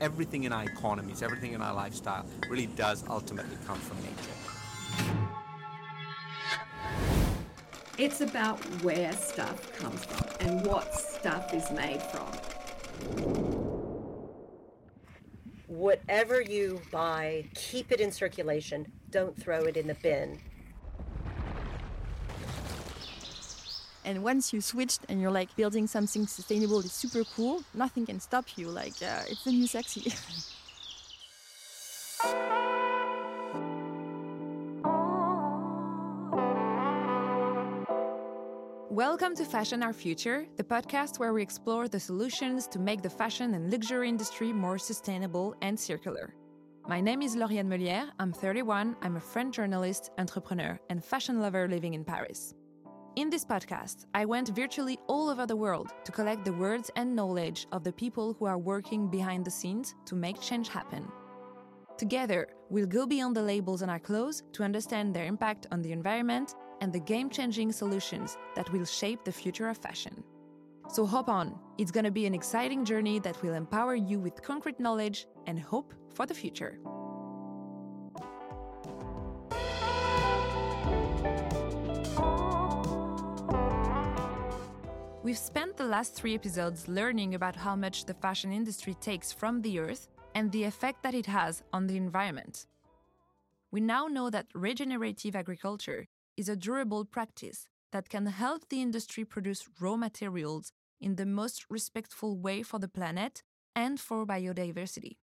everything in our economies, everything in our lifestyle really does ultimately come from nature. It's about where stuff comes from and what stuff is made from. Whatever you buy, keep it in circulation. Don't throw it in the bin. And once you switched and you're like building something sustainable is super cool, nothing can stop you. Like uh, it's the new sexy. Welcome to Fashion Our Future, the podcast where we explore the solutions to make the fashion and luxury industry more sustainable and circular. My name is Laurianne Melierre. I'm 31. I'm a French journalist, entrepreneur, and fashion lover living in Paris. In this podcast, I went virtually all over the world to collect the words and knowledge of the people who are working behind the scenes to make change happen. Together, we'll go beyond the labels on our clothes to understand their impact on the environment and the game changing solutions that will shape the future of fashion. So hop on, it's gonna be an exciting journey that will empower you with concrete knowledge and hope for the future. We've spent the last three episodes learning about how much the fashion industry takes from the earth and the effect that it has on the environment. We now know that regenerative agriculture is a durable practice that can help the industry produce raw materials in the most respectful way for the planet and for biodiversity.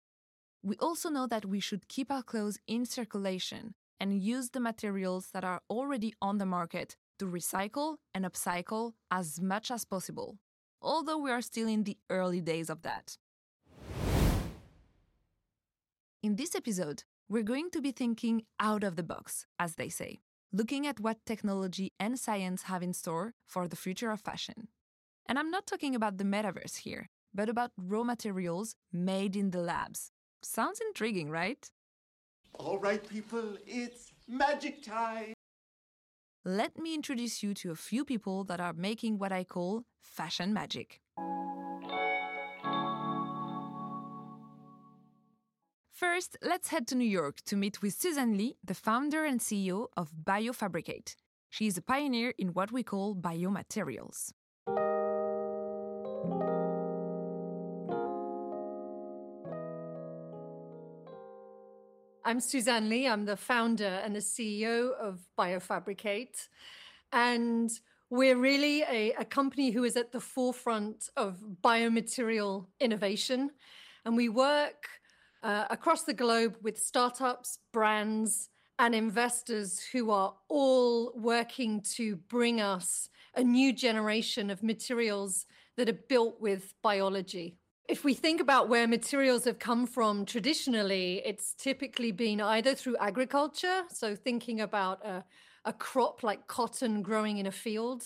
We also know that we should keep our clothes in circulation and use the materials that are already on the market to recycle and upcycle as much as possible, although we are still in the early days of that. In this episode, we're going to be thinking out of the box, as they say, looking at what technology and science have in store for the future of fashion. And I'm not talking about the metaverse here, but about raw materials made in the labs. Sounds intriguing, right? All right, people, it's magic time. Let me introduce you to a few people that are making what I call fashion magic. First, let's head to New York to meet with Suzanne Lee, the founder and CEO of Biofabricate. She is a pioneer in what we call biomaterials. I'm Suzanne Lee. I'm the founder and the CEO of Biofabricate. And we're really a, a, company who is at the forefront of biomaterial innovation. And we work uh, across the globe with startups, brands, and investors who are all working to bring us a new generation of materials that are built with biology. If we think about where materials have come from traditionally, it's typically been either through agriculture, so thinking about a, a crop like cotton growing in a field,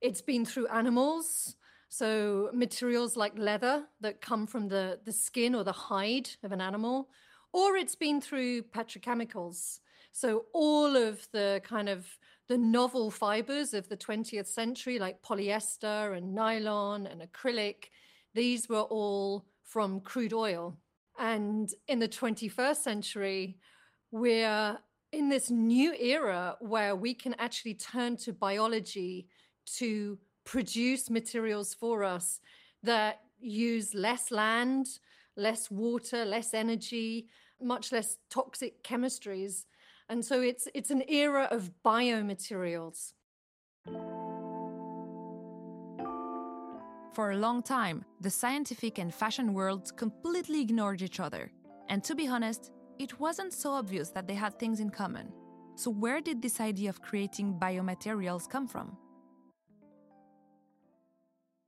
it's been through animals, so materials like leather that come from the, the skin or the hide of an animal, or it's been through petrochemicals. So all of the kind of the novel fibers of the 20th century, like polyester and nylon and acrylic, these were all from crude oil. And in the 21st century, we're in this new era where we can actually turn to biology to produce materials for us that use less land, less water, less energy, much less toxic chemistries. And so it's it's an era of biomaterials. For a long time, the scientific and fashion worlds completely ignored each other. And to be honest, it wasn't so obvious that they had things in common. So, where did this idea of creating biomaterials come from?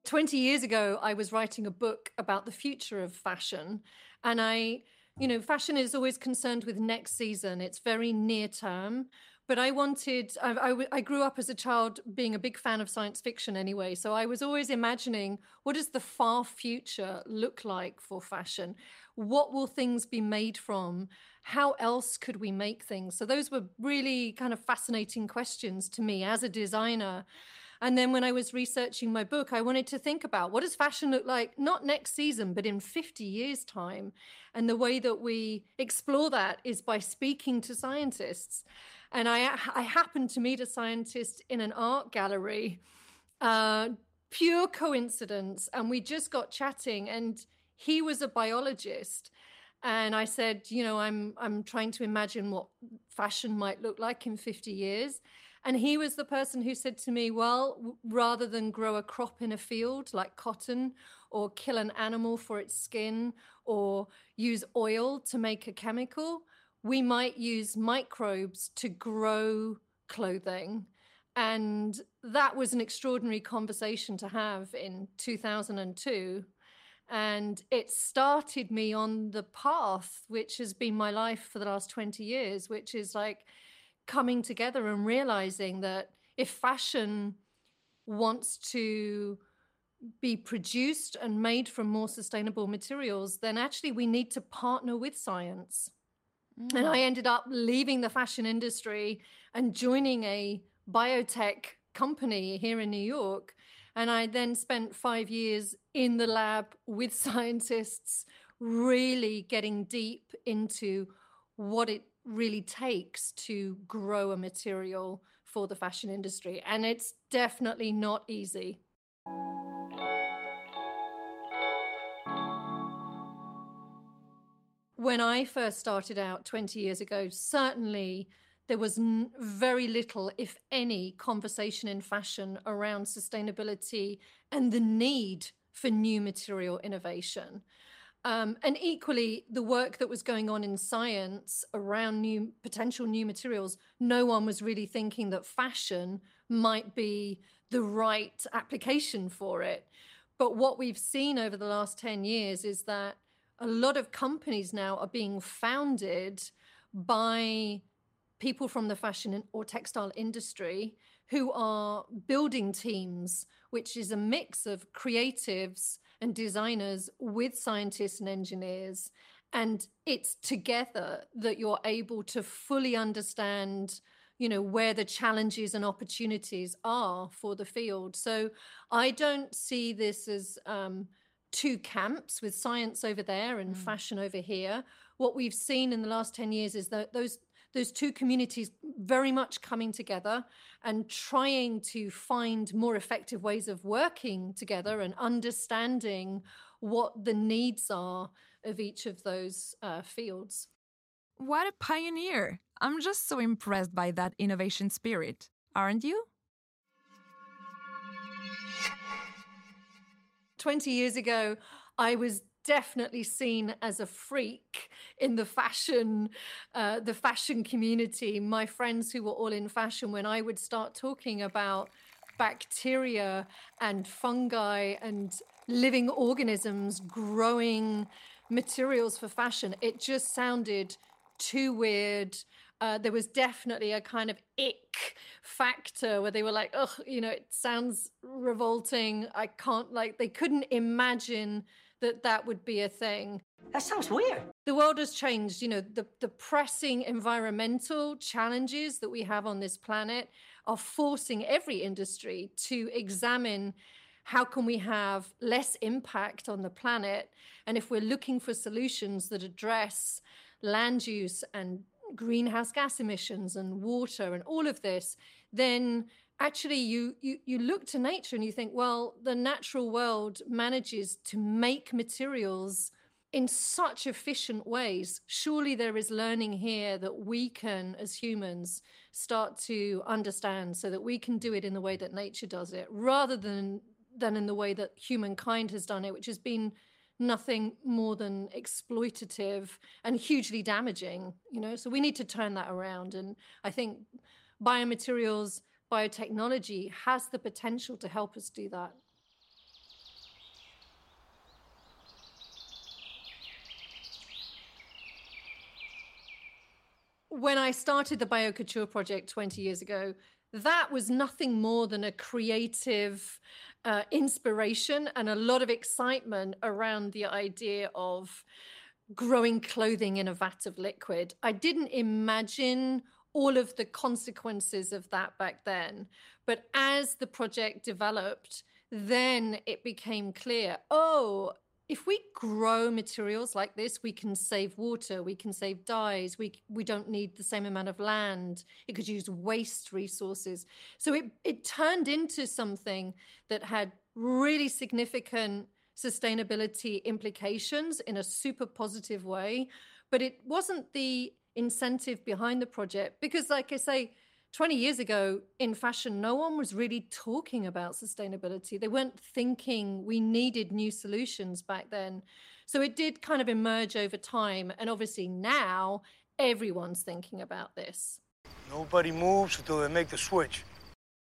20 years ago, I was writing a book about the future of fashion. And I, you know, fashion is always concerned with next season, it's very near term but I wanted, I, grew up as a child being a big fan of science fiction anyway. So I was always imagining what does the far future look like for fashion? What will things be made from? How else could we make things? So those were really kind of fascinating questions to me as a designer. And then when I was researching my book, I wanted to think about what does fashion look like, not next season, but in 50 years' time. And the way that we explore that is by speaking to scientists. And I, I happened to meet a scientist in an art gallery, uh, pure coincidence. And we just got chatting, and he was a biologist. And I said, you know, I'm I'm trying to imagine what fashion might look like in 50 years. And he was the person who said to me, well, rather than grow a crop in a field like cotton or kill an animal for its skin or use oil to make a chemical, we might use microbes to grow clothing. And that was an extraordinary conversation to have in 2002. And it started me on the path, which has been my life for the last 20 years, which is like coming together and realizing that if fashion wants to be produced and made from more sustainable materials, then actually we need to partner with science. Mm. And I ended up leaving the fashion industry and joining a biotech company here in New York. And I then spent five years in the lab with scientists, really getting deep into what it really takes to grow a material for the fashion industry. And it's definitely not easy. When I first started out 20 years ago, certainly there was n- very little, if any, conversation in fashion around sustainability and the need for new material innovation. Um, and equally, the work that was going on in science around new potential new materials, no one was really thinking that fashion might be the right application for it. But what we've seen over the last 10 years is that a lot of companies now are being founded by people from the fashion or textile industry who are building teams, which is a mix of creatives and designers with scientists and engineers. And it's together that you're able to fully understand you know where the challenges and opportunities are for the field so i don't see this as um, two camps with science over there and mm. fashion over here what we've seen in the last 10 years is that those those two communities very much coming together and trying to find more effective ways of working together and understanding what the needs are of each of those uh, fields. What a pioneer! I'm just so impressed by that innovation spirit, aren't you? 20 years ago, I was definitely seen as a freak in the fashion uh, the fashion community my friends who were all in fashion when i would start talking about bacteria and fungi and living organisms growing materials for fashion it just sounded too weird uh, there was definitely a kind of ick factor where they were like, oh, you know, it sounds revolting. I can't, like, they couldn't imagine that that would be a thing. That sounds weird. The world has changed. You know, the, the pressing environmental challenges that we have on this planet are forcing every industry to examine how can we have less impact on the planet and if we're looking for solutions that address land use and greenhouse gas emissions and water and all of this then actually you, you you look to nature and you think well the natural world manages to make materials in such efficient ways. Surely there is learning here that we can as humans start to understand so that we can do it in the way that nature does it rather than than in the way that humankind has done it which has been nothing more than exploitative and hugely damaging you know? So we need to turn that around. And i think biomaterials biotechnology has the potential to help us do that. When I started the BioCouture project 20 years ago, that was nothing more than a creative uh, inspiration and a lot of excitement around the idea of growing clothing in a vat of liquid. I didn't imagine all of the consequences of that back then. But as the project developed, then it became clear oh, if we grow materials like this, we can save water, we can save dyes, we, we don't need the same amount of land. It could use waste resources. So it, it turned into something that had really significant sustainability implications in a super positive way. But it wasn't the incentive behind the project because, like I say, 20 years ago in fashion, no one was really talking about sustainability. They weren't thinking we needed new solutions back then. So it did kind of emerge over time. And obviously now everyone's thinking about this. Nobody moves until they make the switch.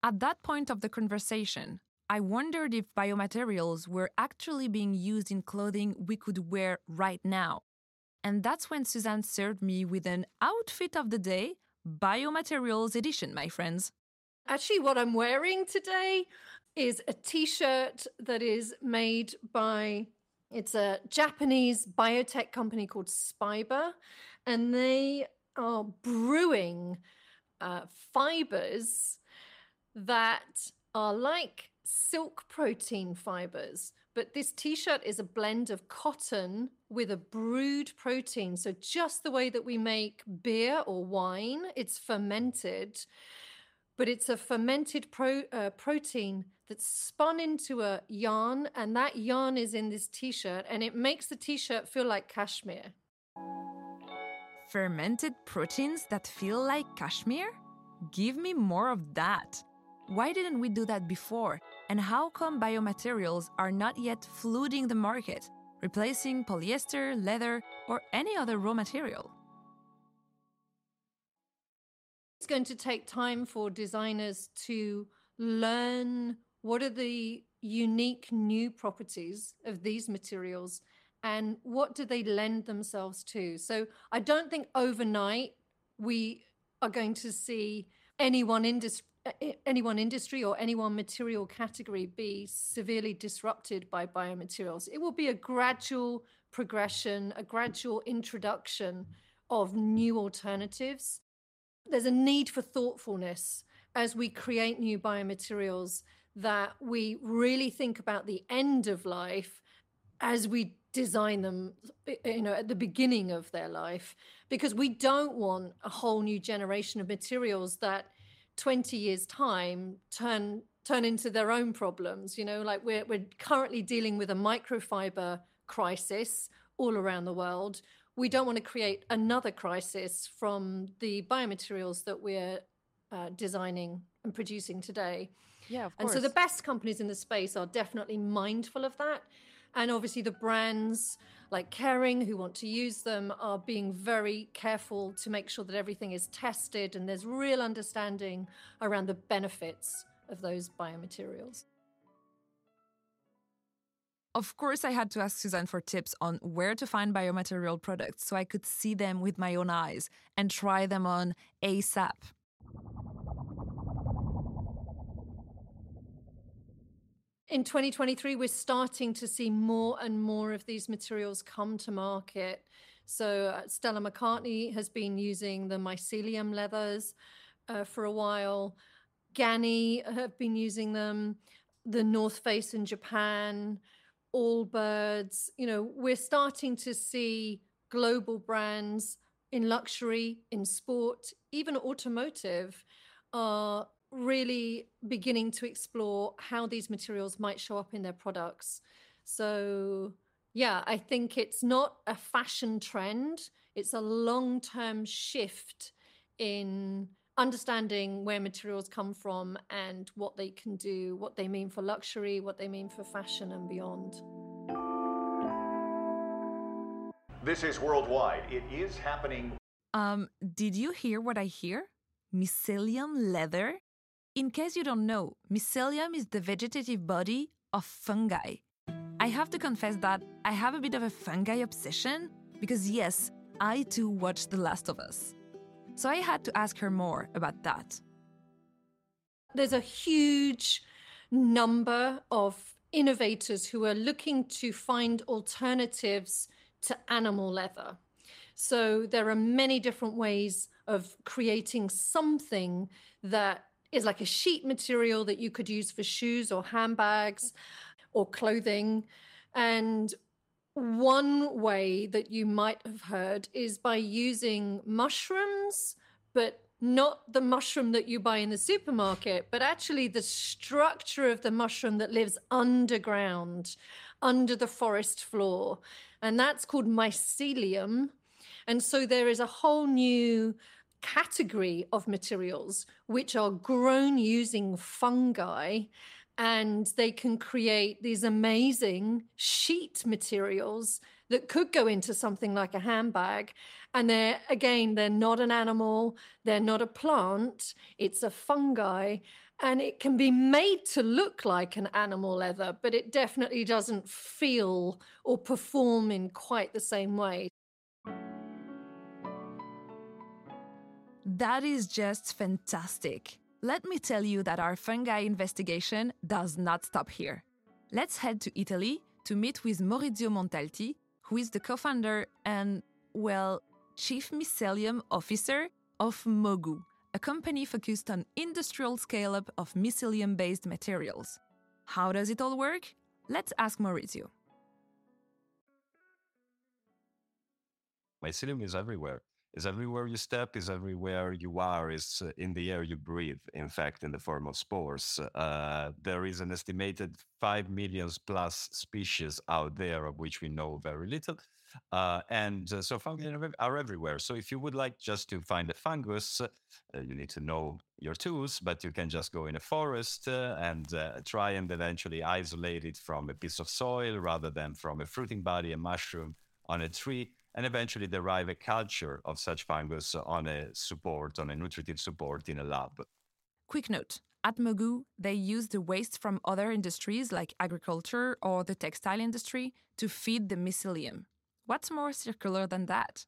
At that point of the conversation, I wondered if biomaterials were actually being used in clothing we could wear right now. And that's when Suzanne served me with an outfit of the day Biomaterials Edition, my friends. Actually, what I'm wearing today is a t shirt that is made by it's a Japanese biotech company called Spiber, and they are brewing uh, fibers that are like silk protein fibers, but this t shirt is a blend of cotton with a brewed protein. So, just the way that we make beer or wine, it's fermented, but it's a fermented pro, uh, protein that's spun into a yarn. And that yarn is in this t shirt, and it makes the t shirt feel like cashmere. Fermented proteins that feel like cashmere? Give me more of that. Why didn't we do that before? And how come biomaterials are not yet flooding the market, replacing polyester, leather, or any other raw material? It's going to take time for designers to learn what are the unique new properties of these materials and what do they lend themselves to. So I don't think overnight we are going to see any one industry any one industry or any one material category be severely disrupted by biomaterials. It will be a gradual progression, a gradual introduction of new alternatives. There's a need for thoughtfulness as we create new biomaterials that we really think about the end of life as we design them you know at the beginning of their life because we don't want a whole new generation of materials that 20 years time turn turn into their own problems you know like we're we're currently dealing with a microfiber crisis all around the world. We don't want to create another crisis from the biomaterials that we're uh, designing and producing today. Yeah and so the best companies in the space are definitely mindful of that. And obviously the brands like Kering who want to use them are being very careful to make sure that everything is tested and there's real understanding around the benefits of those biomaterials. Of course, I had to ask Suzanne for tips on where to find biomaterial products so I could see them with my own eyes and try them on ASAP. In 2023, we're starting to see more and more of these materials come to market. So, uh, Stella McCartney has been using the mycelium leathers uh, for a while. Ganni have been using them. The North Face in Japan, Allbirds. You know, we're starting to see global brands in luxury, in sport, even automotive are really beginning to explore how these materials might show up in their products. So, yeah, I think it's not a fashion trend, it's a long term shift in understanding where materials come from and what they can do, what they mean for luxury, what they mean for fashion and beyond. This is worldwide. It is happening. Um, did you hear what I hear? Mycelium leather? In case you don't know, mycelium is the vegetative body of fungi. I have to confess that I have a bit of a fungi obsession because, yes, I too watched The Last of Us. So I had to ask her more about that. There's a huge number of innovators who are looking to find alternatives to animal leather. So there are many different ways of creating something that is like a sheet material that you could use for shoes or handbags or clothing. And one way that you might have heard is by using mushrooms, but not the mushroom that you buy in the supermarket, but actually the structure of the mushroom that lives underground, under the forest floor. And that's called mycelium. And so there is a whole new category of materials which are grown using fungi and they can create these amazing sheet materials that could go into something like a handbag. And they're again they're not an animal they're not a plant it's a fungi and it can be made to look like an animal leather but it definitely doesn't feel or perform in quite the same way That is just fantastic. Let me tell you that our fungi investigation does not stop here. Let's head to Italy to meet with Maurizio Montalti, who is the co founder and, well, chief mycelium officer of Mogu, a company focused on industrial scale up of mycelium based materials. How does it all work? Let's ask Maurizio. Mycelium is everywhere is everywhere you step, is everywhere you are, is uh, in the air you breathe, in fact, in the form of spores. Uh, there is an estimated 5 millions plus species out there, of which we know very little. Uh, and uh, so fungi are everywhere. So if you would like just to find a fungus, uh, you need to know your tools, but you can just go in a forest uh, and try and eventually isolate it from a piece of soil rather than from a fruiting body, a mushroom on a tree and eventually derive a culture of such fungus on a support, on a nutritive support in a lab. Quick note at Mogu, they use the waste from other industries like agriculture or the textile industry to feed the mycelium. What's more circular than that?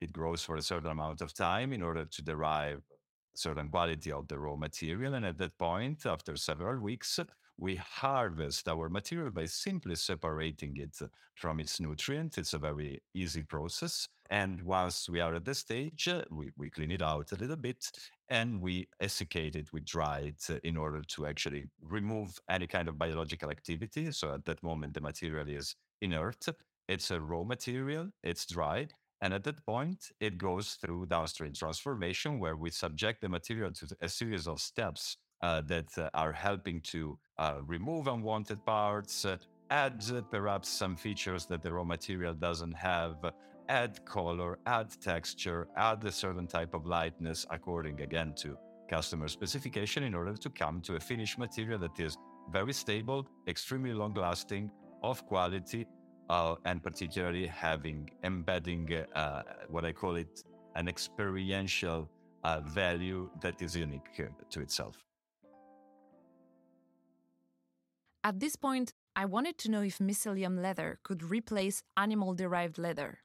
It grows for a certain amount of time in order to derive certain quality of the raw material. And at that point, after several weeks, we harvest our material by simply separating it from its nutrients. It's a very easy process. And once we are at the stage, uh, we, we clean it out a little bit and we essiccate it, we dry it in order to actually remove any kind of biological activity. So at that moment, the material is inert. It's a raw material, it's dried. And at that point, it goes through downstream transformation where we subject the material to a series of steps uh, that uh, are helping to uh, remove unwanted parts, uh, add uh, perhaps some features that the raw material doesn't have, add color, add texture, add a certain type of lightness according again to customer specification in order to come to a finished material that is very stable, extremely long lasting, of quality, uh, and particularly having embedding uh, what I call it an experiential uh, value that is unique to itself. At this point, I wanted to know if mycelium leather could replace animal derived leather.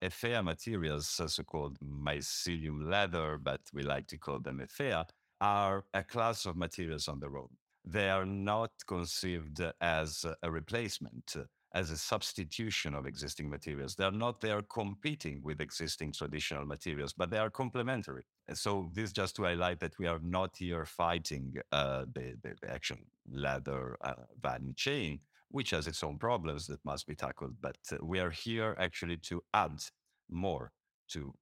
Ephea materials, so called mycelium leather, but we like to call them Ephea, are a class of materials on their own. They are not conceived as a replacement as a substitution of existing materials. They are not there competing with existing traditional materials, but they are complementary. So this just to highlight that we are not here fighting uh, the, the, the actual leather uh, value chain, which has its own problems that must be tackled. But uh, we are here actually to add more to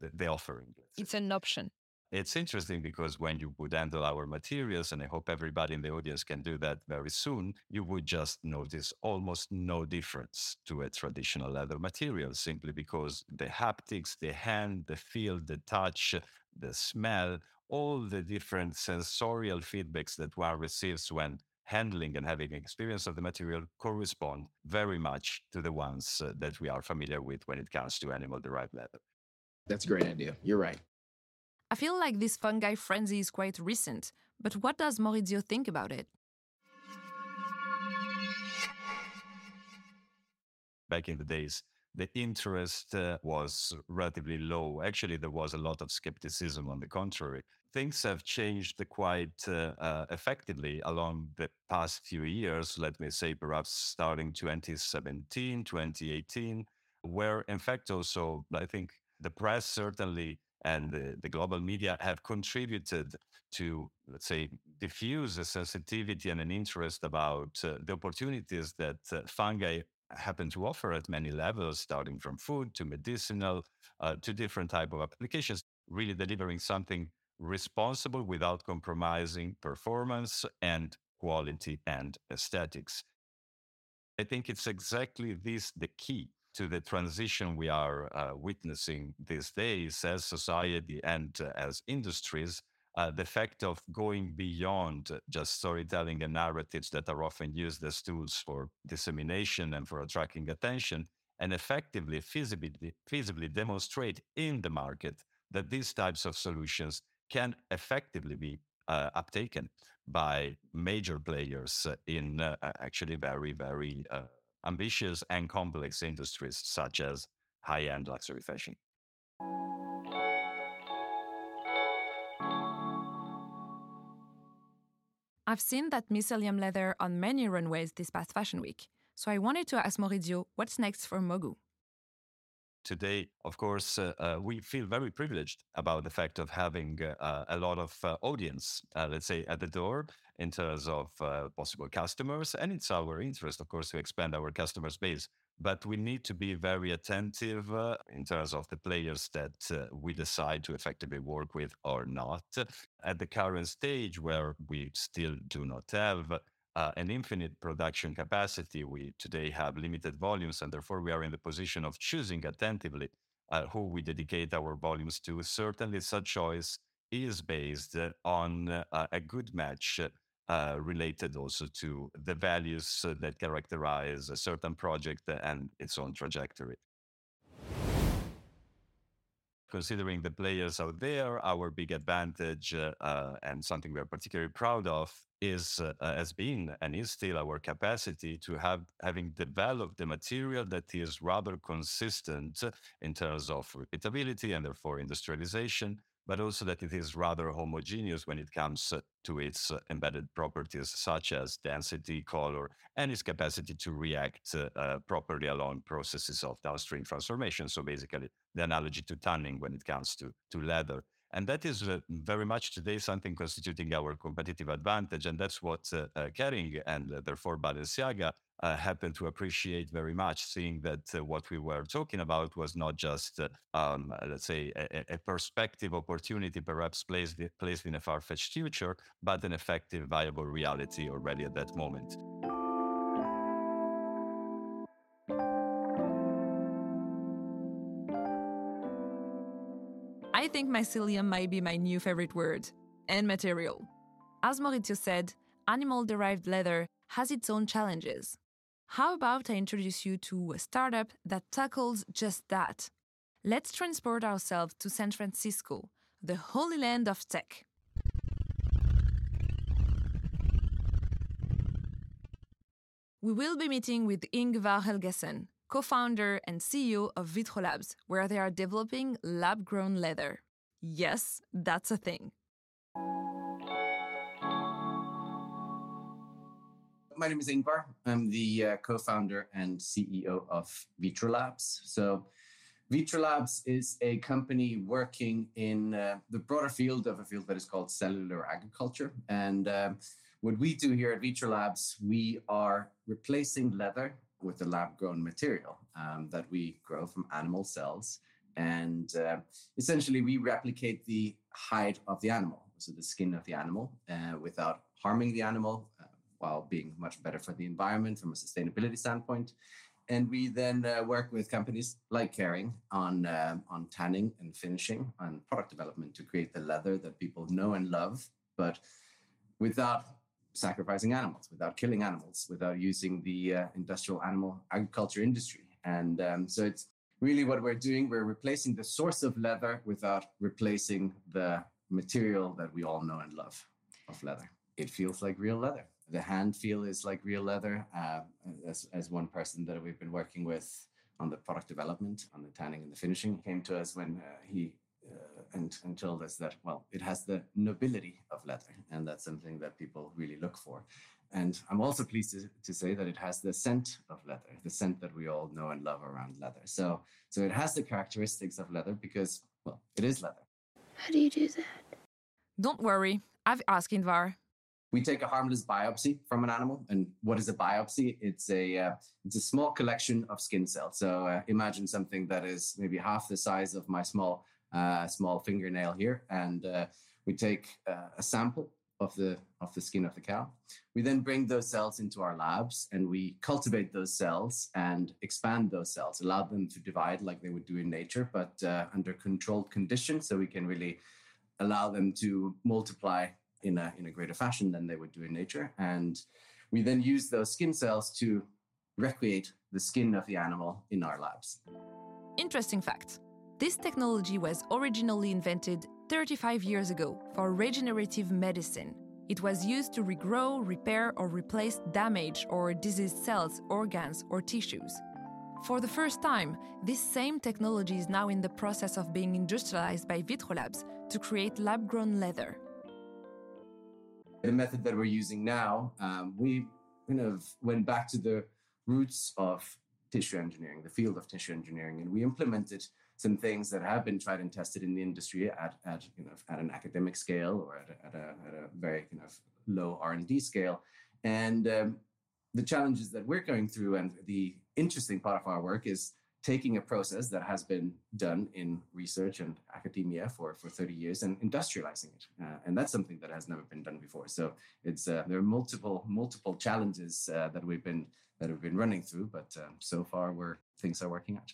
the, the offering. It's an option it's interesting because when you would handle our materials, and I hope everybody in the audience can do that very soon, you would just notice almost no difference to a traditional leather material simply because the haptics, the hand, the feel, the touch, the smell, all the different sensorial feedbacks that one receives when handling and having experience of the material correspond very much to the ones uh, that we are familiar with when it comes to animal derived leather. That's a great idea. You're right. I feel like this fungi frenzy is quite recent, but what does Maurizio think about it? Back in the days, the interest uh, was relatively low. Actually, there was a lot of skepticism on the contrary. Things have changed quite uh, uh, effectively along the past few years, let me say perhaps starting 2017, 2018 where in fact also, I think the press certainly and the, the global media have contributed to, let's say, diffuse a sensitivity and an interest about uh, the opportunities that uh, fungi happen to offer at many levels, starting from food to medicinal uh, to different type of applications, really delivering something responsible without compromising performance and quality and aesthetics. I think it's exactly this the key to the transition we are uh, witnessing these days as society and uh, as industries, uh, the fact of going beyond just storytelling and narratives that are often used as tools for dissemination and for attracting attention, and effectively, feasibly, feasibly demonstrate in the market that these types of solutions can effectively be uh, uptaken by major players in uh, actually very, very uh, ambitious and complex industries such as high end luxury fashion. I've seen that mycelium leather on many runways this past fashion week, so I wanted to ask Maurizio what's next for Mogu today, of course, uh, uh, we feel very privileged about the fact of having uh, a lot of uh, audience, uh, let's say, at the door in terms of uh, possible customers. And it's our interest, of course, to expand our customer base. But we need to be very attentive in terms of the players that we decide to effectively work with or not. At the current stage, where we still do not have uh, an infinite production capacity. We today have limited volumes, and therefore we are in the position of choosing attentively uh, who we dedicate our volumes to. Certainly, such choice is based on uh, a good match. Uh, related also to the values that characterize a certain project and its own trajectory considering the players out there, our big advantage uh, uh, and something we are particularly proud of is uh, has been and is still our capacity to have having developed the material that is rather consistent in terms of repeatability and therefore industrialization but also that it is rather homogeneous when it comes to its embedded properties such as density, color, and its capacity to react uh, properly along processes of downstream transformation. So basically, the analogy to tanning when it comes to, to leather. And that is uh, very much today something constituting our competitive advantage. And that's what uh, uh, Kering and uh, therefore Balenciaga uh, happen to appreciate very much, seeing that uh, what we were talking about was not just, uh, um, let's say, a, a, perspective opportunity perhaps placed, placed in a far fetched future, but an effective, viable reality already at that moment. I think mycelium might be my new favorite word and material. As Maurizio said, animal derived leather has its own challenges. How about I introduce you to a startup that tackles just that? Let's transport ourselves to San Francisco, the holy land of tech. We will be meeting with Ingvar Helgason, co founder and CEO of Vitrolabs, where they are developing lab grown leather. Yes, that's a thing. My name is Ingvar. I'm the uh, co founder and CEO of Vitrolabs. So, Vitrolabs is a company working in uh, the broader field of a field that is called cellular agriculture. And um, what we do here at Vitrolabs, we are replacing leather with the lab grown material um, that we grow from animal cells. And uh, essentially, we replicate the hide of the animal, so the skin of the animal, uh, without harming the animal, uh, while being much better for the environment from a sustainability standpoint. And we then uh, work with companies like Kering on uh, on tanning and finishing and product development to create the leather that people know and love, but without sacrificing animals, without killing animals, without using the uh, industrial animal agriculture industry. And um, so it's really what we're doing. We're replacing the source of leather without replacing the material that we all know and love of leather. It feels like real leather. The hand feel is like real leather. Uh, as, as one person that we've been working with on the product development, on the tanning and the finishing, came to us when uh, he uh, and, and told us that, well, it has the nobility of leather. And that's something that people really look for. And I'm also pleased to, to say that it has the scent of leather, the scent that we all know and love around leather. So, so it has the characteristics of leather because, well, it is leather. How do you do that? Don't worry, I've asked Ingvar. We take a harmless biopsy from an animal, and what is a biopsy? It's a uh, it's a small collection of skin cells. So uh, imagine something that is maybe half the size of my small uh, small fingernail here, and uh, we take uh, a sample of the of the skin of the cow. We then bring those cells into our labs and we cultivate those cells and expand those cells, allow them to divide like they would do in nature, but uh, under controlled conditions, so we can really allow them to multiply in a in a greater fashion than they would do in nature. And we then use those skin cells to recreate the skin of the animal in our labs. Interesting fact. This technology was originally invented 35 years ago for regenerative medicine. It was used to regrow, repair, or replace damaged or diseased cells, organs, or tissues. For the first time, this same technology is now in the process of being industrialized by Vitrolabs to create lab grown leather. The method that we're using now, um, we kind of went back to the roots of tissue engineering, the field of tissue engineering, and we implemented some things that have been tried and tested in the industry at, at you know at an academic scale or at a, at a, at a very kind of low R&D scale. And um, the challenges that we're going through and the interesting part of our work is taking a process that has been done in research and academia for, for 30 years and industrializing it. Uh, and that's something that has never been done before. So it's uh, there are multiple multiple challenges uh, that we've been that have been running through, but um, so far we're things are working out.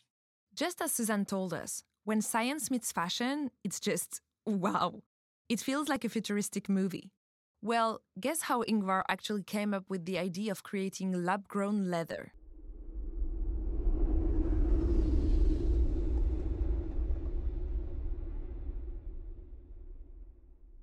Just as Suzanne told us, when science meets fashion, it's just wow. It feels like a futuristic movie. Well, guess how Ingvar actually came up with the idea of creating lab grown leather?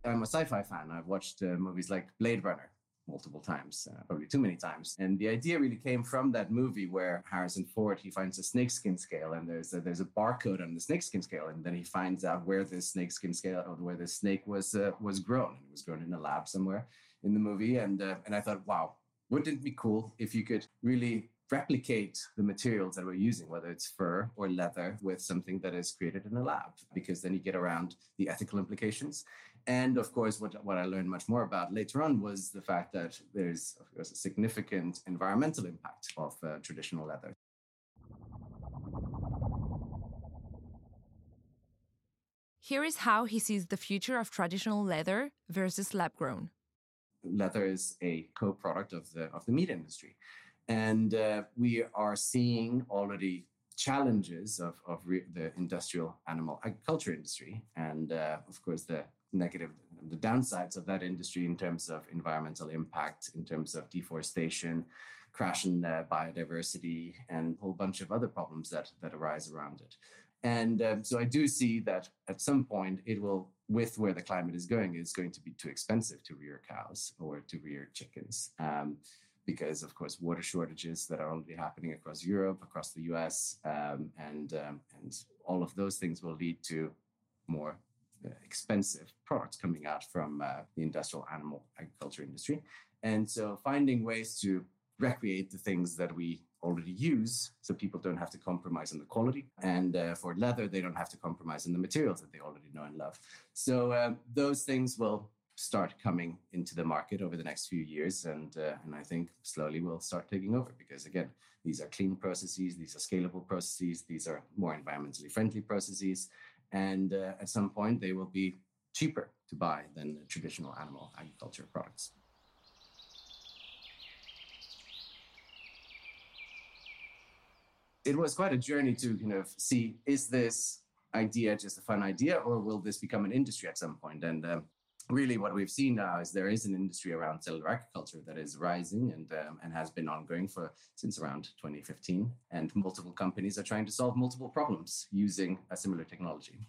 I'm a sci fi fan. I've watched uh, movies like Blade Runner multiple times, uh, probably too many times. And the idea really came from that movie where Harrison Ford he finds a snakeskin scale and there's a, there's a barcode on the snakeskin scale, and then he finds out where this snakeskin scale or where the snake was uh, was grown. and It was grown in a lab somewhere in the movie, and uh, and I thought, wow, wouldn't it be cool if you could really replicate the materials that we're using, whether it's fur or leather, with something that is created in a lab, because then you get around the ethical implications. And of course, what, what I learned much more about later on was the fact that there's, of course, a significant environmental impact of uh, traditional leather. Here is how he sees the future of traditional leather versus lab grown. Leather is a co product of the, of the meat industry. And uh, we are seeing already challenges of, of re- the industrial animal agriculture industry. And uh, of course, the negative, the downsides of that industry in terms of environmental impact, in terms of deforestation, crash in uh, biodiversity, and a whole bunch of other problems that, that arise around it. And um, so I do see that at some point it will, with where the climate is going, it's going to be too expensive to rear cows or to rear chickens. Um, because, of course, water shortages that are already happening across Europe, across the US, um, and, um, and all of those things will lead to more expensive products coming out from uh, the industrial animal agriculture industry. And so finding ways to recreate the things that we already use so people don't have to compromise on the quality. And uh, for leather, they don't have to compromise on the materials that they already know and love. So uh, those things will start coming into the market over the next few years. And, uh, and I think slowly we'll start taking over because, again, these are clean processes, these are scalable processes, these are more environmentally friendly processes. And uh, at some point, they will be cheaper to buy than traditional animal agriculture products. It was quite a journey to kind of see is this idea just a fun idea or will this become an industry at some point? And um, really what we've seen now is there is an industry around cellular agriculture that is rising and um, and has been ongoing for since around 2015 and multiple companies are trying to solve multiple problems using a similar technology.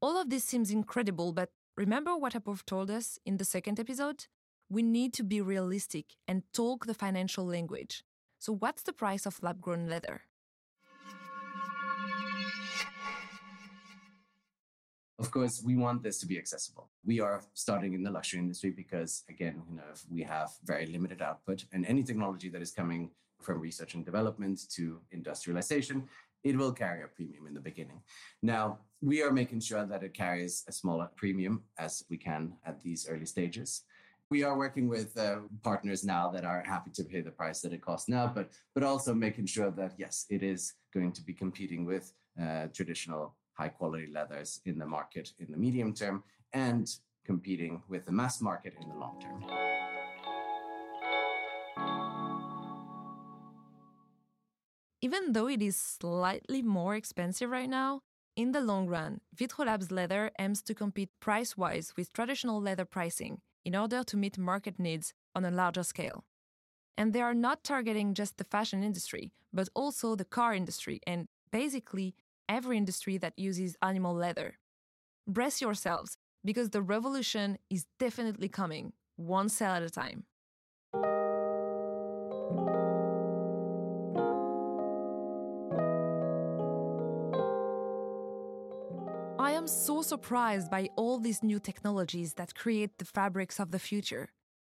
All of this seems incredible but remember what Apov told us in the second episode? We need to be realistic and talk the financial language. So what's the price of lab grown leather Of course, we want this to be accessible. We are starting in the luxury industry because, again, you know, we have very limited output, and any technology that is coming from research and development to industrialization, it will carry a premium in the beginning. Now, we are making sure that it carries a smaller premium as we can at these early stages. We are working with uh, partners now that are happy to pay the price that it costs now, but but also making sure that yes, it is going to be competing with uh, traditional high quality leathers in the market in the medium term and competing with the mass market in the long term. Even though it is slightly more expensive right now, in the long run, Vitrolabs' leather aims to compete price wise with traditional leather pricing in order to meet market needs on a larger scale. And they are not targeting just the fashion industry, but also the car industry and basically every industry that uses animal leather. Brace yourselves, because the revolution is definitely coming, one cell at a time. I am so surprised by all these new technologies that create the fabrics of the future.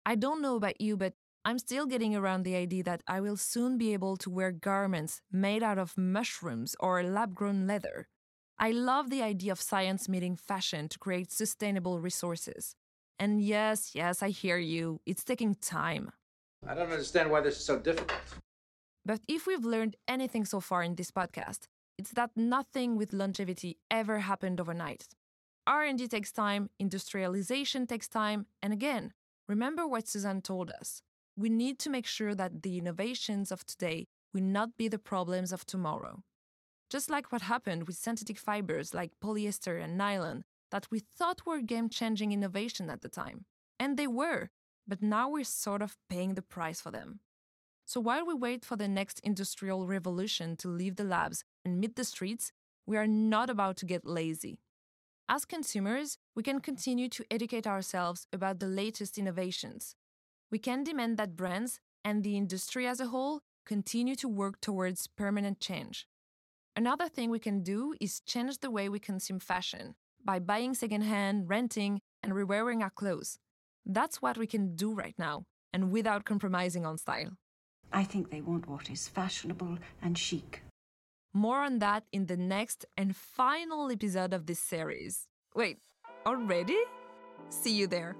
I don't know about you, but I'm still getting around the idea that I will soon be able to wear garments made out of mushrooms or lab grown leather. I love the idea of science meeting fashion to create sustainable resources. And yes, yes, I hear you, it's taking time. I don't understand why this is so difficult. But if we've learned anything so far in this podcast, it's that nothing with longevity ever happened overnight. R&D takes time, industrialization takes time, and again, remember what Suzanne told us we need to make sure that the innovations of today will not be the problems of tomorrow. Just like what happened with synthetic fibers like polyester and nylon that we thought were game changing innovation at the time. And they were, but now we're sort of paying the price for them. So while we wait for the next industrial revolution to leave the labs and meet the streets, we are not about to get lazy. As consumers, we can continue to educate ourselves about the latest innovations, we can demand that brands and the industry as a whole continue to work towards permanent change. Another thing we can do is change the way we consume fashion by buying secondhand, renting, and rewearing our clothes. That's what we can do right now, and without compromising on style. I think they want what is fashionable and chic. More on that in the next and final episode of this series. Wait, already? See you there.